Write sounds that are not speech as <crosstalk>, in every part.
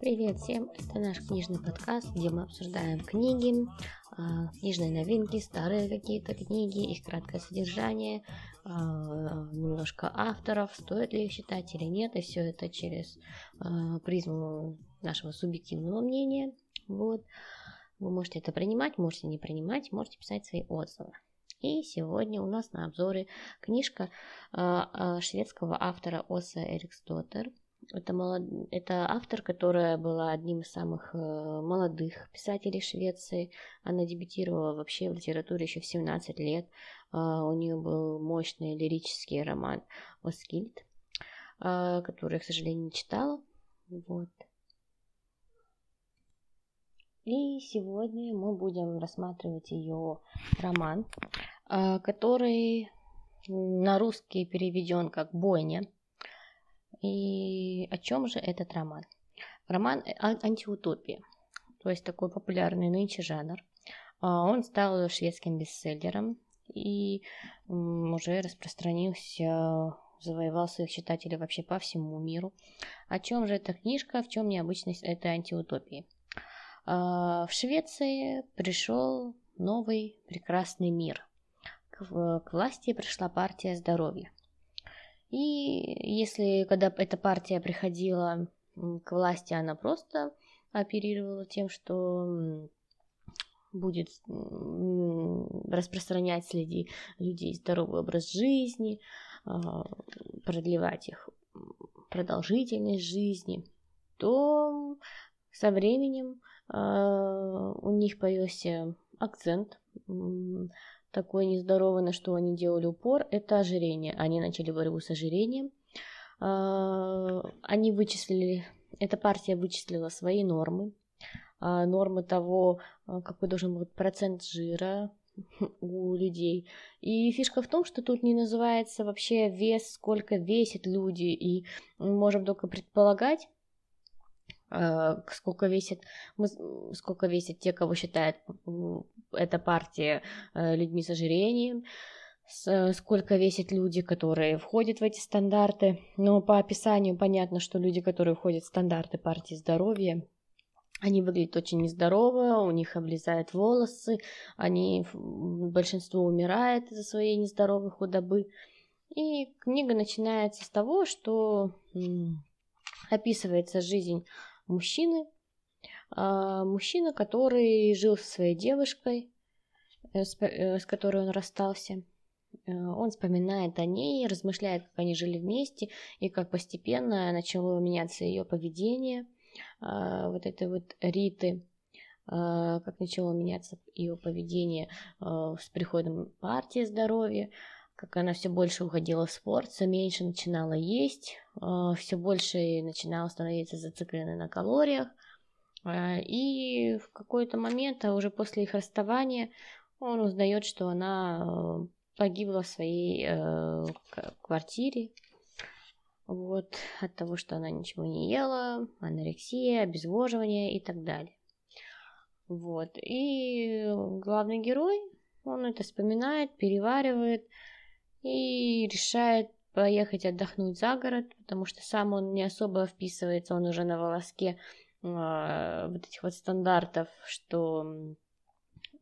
Привет всем! Это наш книжный подкаст, где мы обсуждаем книги, а, книжные новинки, старые какие-то книги, их краткое содержание, а, немножко авторов, стоит ли их читать или нет, и все это через а, призму нашего субъективного мнения. Вот. Вы можете это принимать, можете не принимать, можете писать свои отзывы. И сегодня у нас на обзоре книжка шведского автора Оса Эрикстотер – это, молод... это автор, которая была одним из самых э, молодых писателей Швеции. Она дебютировала вообще в литературе еще в 17 лет. Э, у нее был мощный лирический роман «Оскильд», э, который я, к сожалению, не читала. Вот. И сегодня мы будем рассматривать ее роман, э, который на русский переведен как «Бойня». И о чем же этот роман? Роман антиутопия, то есть такой популярный нынче жанр. А, он стал шведским бестселлером и уже распространился, завоевал своих читателей вообще по всему миру. О чем же эта книжка, в чем необычность этой антиутопии? А, в Швеции пришел новый прекрасный мир. К власти пришла партия здоровья. И если когда эта партия приходила к власти, она просто оперировала тем, что будет распространять среди людей здоровый образ жизни, а, продлевать их продолжительность жизни, то со временем а, у них появился акцент такое нездоровое, на что они делали упор, это ожирение. Они начали борьбу с ожирением. А, они вычислили, эта партия вычислила свои нормы, а, нормы того, а, какой должен быть процент жира <laughs> у людей. И фишка в том, что тут не называется вообще вес, сколько весят люди, и мы можем только предполагать, сколько весит, сколько весят те, кого считает эта партия э, людьми с ожирением, сколько весят люди, которые входят в эти стандарты. Но по описанию понятно, что люди, которые входят в стандарты партии здоровья, они выглядят очень нездорово, у них облезают волосы, они, большинство умирает из-за своей нездоровой худобы. И книга начинается с того, что описывается жизнь мужчины, а, мужчина, который жил со своей девушкой, э, э, с которой он расстался. Э, он вспоминает о ней, размышляет, как они жили вместе, и как постепенно начало меняться ее поведение, а, вот этой вот Риты, а, как начало меняться ее поведение с приходом партии здоровья, как она все больше уходила в спорт, все меньше начинала есть, все больше начинала становиться зацикленной на калориях, а, и в какой-то момент, а уже после их расставания, он узнает, что она э, погибла в своей э, квартире. Вот, от того, что она ничего не ела, анорексия, обезвоживание и так далее. Вот, и главный герой, он это вспоминает, переваривает и решает поехать отдохнуть за город, потому что сам он не особо вписывается, он уже на волоске а, вот этих вот стандартов, что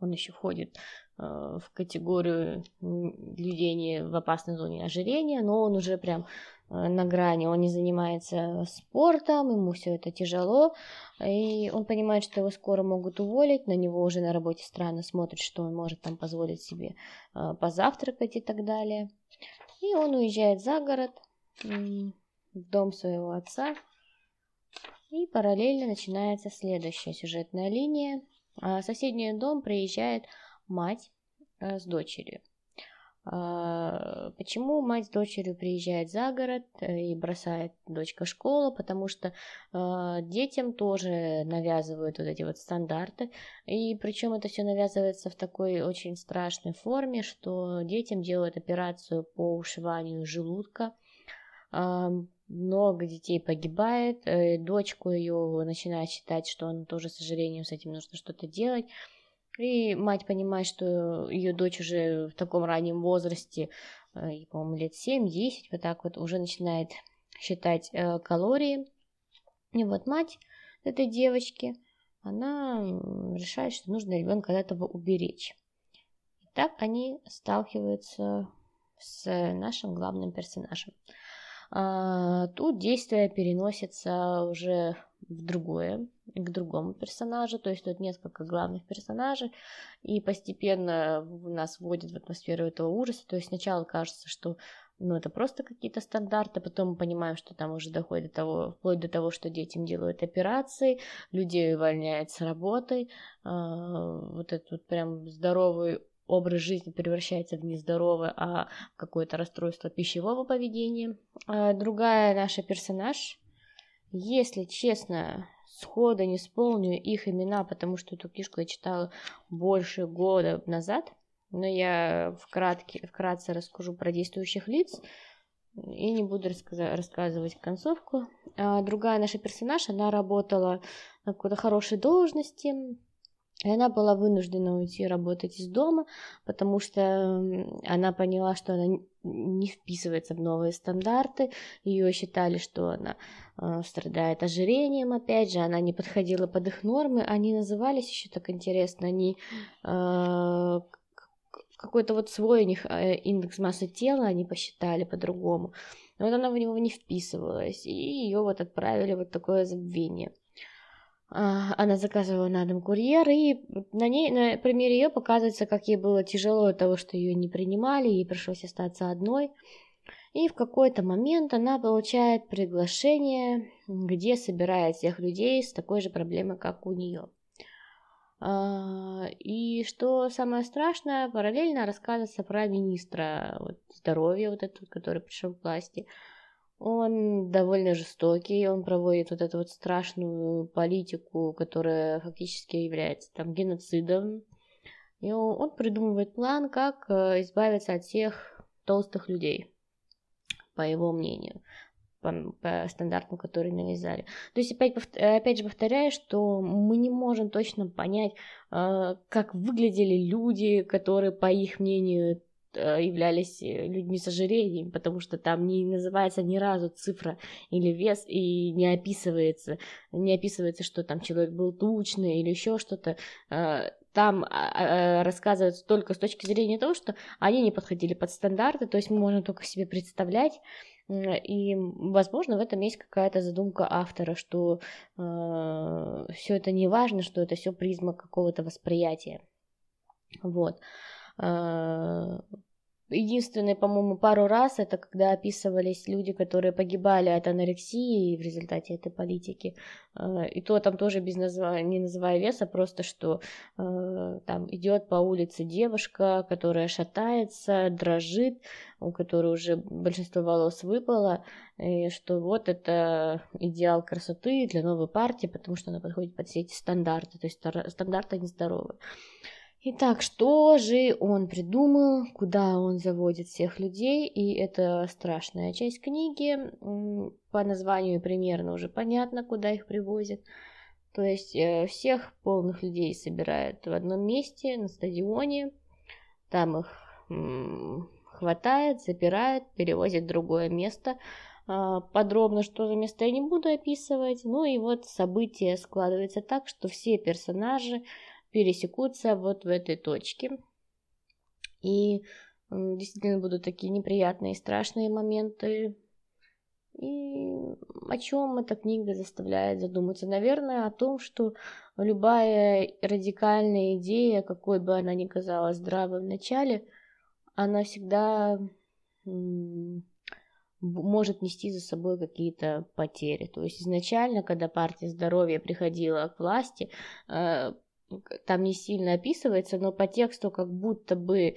он еще входит а, в категорию людей не в опасной зоне ожирения, но он уже прям а, на грани, он не занимается спортом, ему все это тяжело, и он понимает, что его скоро могут уволить, на него уже на работе странно смотрит, что он может там позволить себе позавтракать и так далее. И он уезжает за город, в дом своего отца, и параллельно начинается следующая сюжетная линия. В соседний дом приезжает мать э, с дочерью. А, почему мать с дочерью приезжает за город э, и бросает дочка школу? Потому что э, детям тоже навязывают вот эти вот стандарты. И причем это все навязывается в такой очень страшной форме, что детям делают операцию по ушиванию желудка много детей погибает, э, дочку ее начинает считать, что она тоже, к сожалению, с этим нужно что-то делать. И мать понимает, что ее дочь уже в таком раннем возрасте, э, по-моему, лет 7-10, вот так вот, уже начинает считать э, калории И вот мать этой девочки, она решает, что нужно ребенка от этого уберечь. И так они сталкиваются с нашим главным персонажем. А, тут действие переносится уже в другое, к другому персонажу, то есть тут несколько главных персонажей, и постепенно нас вводит в атмосферу этого ужаса, то есть сначала кажется, что ну, это просто какие-то стандарты, потом мы понимаем, что там уже доходит до того, вплоть до того, что детям делают операции, людей увольняют с работы, а, вот этот вот прям здоровый образ жизни превращается в нездоровое, а какое-то расстройство пищевого поведения. А другая наша персонаж, если честно, схода не вспомню их имена, потому что эту книжку я читала больше года назад, но я вкратке, вкратце расскажу про действующих лиц и не буду рассказывать концовку. А другая наша персонаж, она работала на какой-то хорошей должности, и она была вынуждена уйти работать из дома, потому что она поняла, что она не вписывается в новые стандарты. Ее считали, что она э, страдает ожирением, опять же, она не подходила под их нормы. Они назывались еще так интересно, они э, какой-то вот свой у них э, индекс массы тела они посчитали по-другому. Но вот она в него не вписывалась, и ее вот отправили вот такое забвение. А, она заказывала на дом курьер, и на ней, на примере ее показывается, как ей было тяжело от того, что ее не принимали, ей пришлось остаться одной. И в какой-то момент она получает приглашение, где собирает всех людей с такой же проблемой, как у нее. А, и что самое страшное, параллельно рассказывается про министра вот, здоровья, вот этот, который пришел к власти. Он довольно жестокий, он проводит вот эту вот страшную политику, которая фактически является там геноцидом. И он, придумывает план, как э, избавиться от всех толстых людей, по его мнению, по, по стандартам, которые навязали. То есть опять, опять же повторяю, что мы не можем точно понять, э, как выглядели люди, которые, по их мнению, Э, являлись э, людьми с ожирением, потому что там не называется ни разу цифра или вес и не описывается, не описывается, что там человек был тучный или еще что-то. Э, там а, а, рассказывается только с точки зрения того, что они не подходили под стандарты, то есть мы можем только себе представлять, и, возможно, в этом есть какая-то задумка автора, что э, все это не важно, что это все призма какого-то восприятия. Вот. Единственное, по-моему, пару раз это когда описывались люди, которые погибали от анорексии в результате этой политики. Э, и то там тоже без назва... не называя веса, просто что э, там идет по улице девушка, которая шатается, дрожит, у которой уже большинство волос выпало, и что вот это идеал красоты для новой партии, потому что она подходит под все эти стандарты, то есть стандарты нездоровые. Итак, что же он придумал, куда он заводит всех людей, и это страшная часть книги, по названию примерно уже понятно, куда их привозят. То есть э, всех полных людей собирают в одном месте, на стадионе, там их хватает, запирают, перевозят в другое место. А, подробно, что за место я не буду описывать. Ну и вот события складываются так, что все персонажи пересекутся вот в этой точке. И действительно будут такие неприятные и страшные моменты. И о чем эта книга заставляет задуматься? Наверное, о том, что любая радикальная идея, какой бы она ни казалась здравой в начале, она всегда может нести за собой какие-то потери. То есть изначально, когда партия здоровья приходила к власти, э, там не сильно описывается, но по тексту как будто бы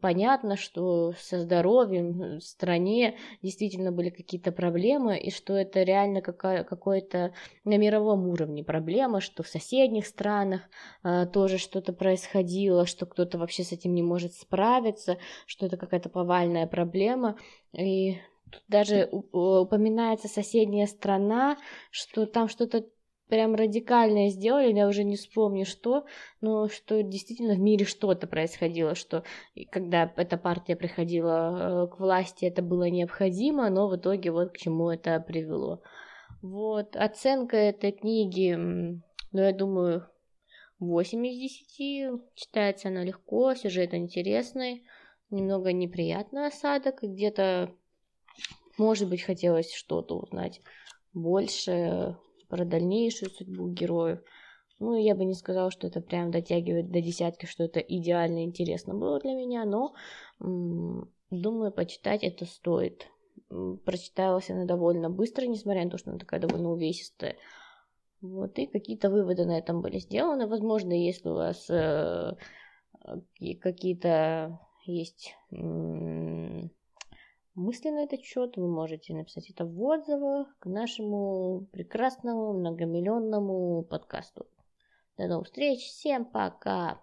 понятно, что со здоровьем в стране действительно были какие-то проблемы, и что это реально какое-то на мировом уровне проблема, что в соседних странах а, тоже что-то происходило, что кто-то вообще с этим не может справиться, что это какая-то повальная проблема, и Тут даже упоминается соседняя страна, что там что-то прям радикальное сделали, я уже не вспомню что, но что действительно в мире что-то происходило, что когда эта партия приходила э, к власти, это было необходимо, но в итоге вот к чему это привело. Вот, оценка этой книги, ну, я думаю, 8 из 10. Читается она легко, сюжет интересный, немного неприятный осадок, где-то, может быть, хотелось что-то узнать больше про дальнейшую судьбу героев. Ну, я бы не сказала, что это прям дотягивает до десятки, что это идеально интересно было для меня, но м- думаю, почитать это стоит. Прочиталась она довольно быстро, несмотря на то, что она такая довольно увесистая. Вот, и какие-то выводы на этом были сделаны. Возможно, если у вас э, какие-то есть м- мысли на этот счет, вы можете написать это в отзывах к нашему прекрасному многомиллионному подкасту. До новых встреч, всем пока!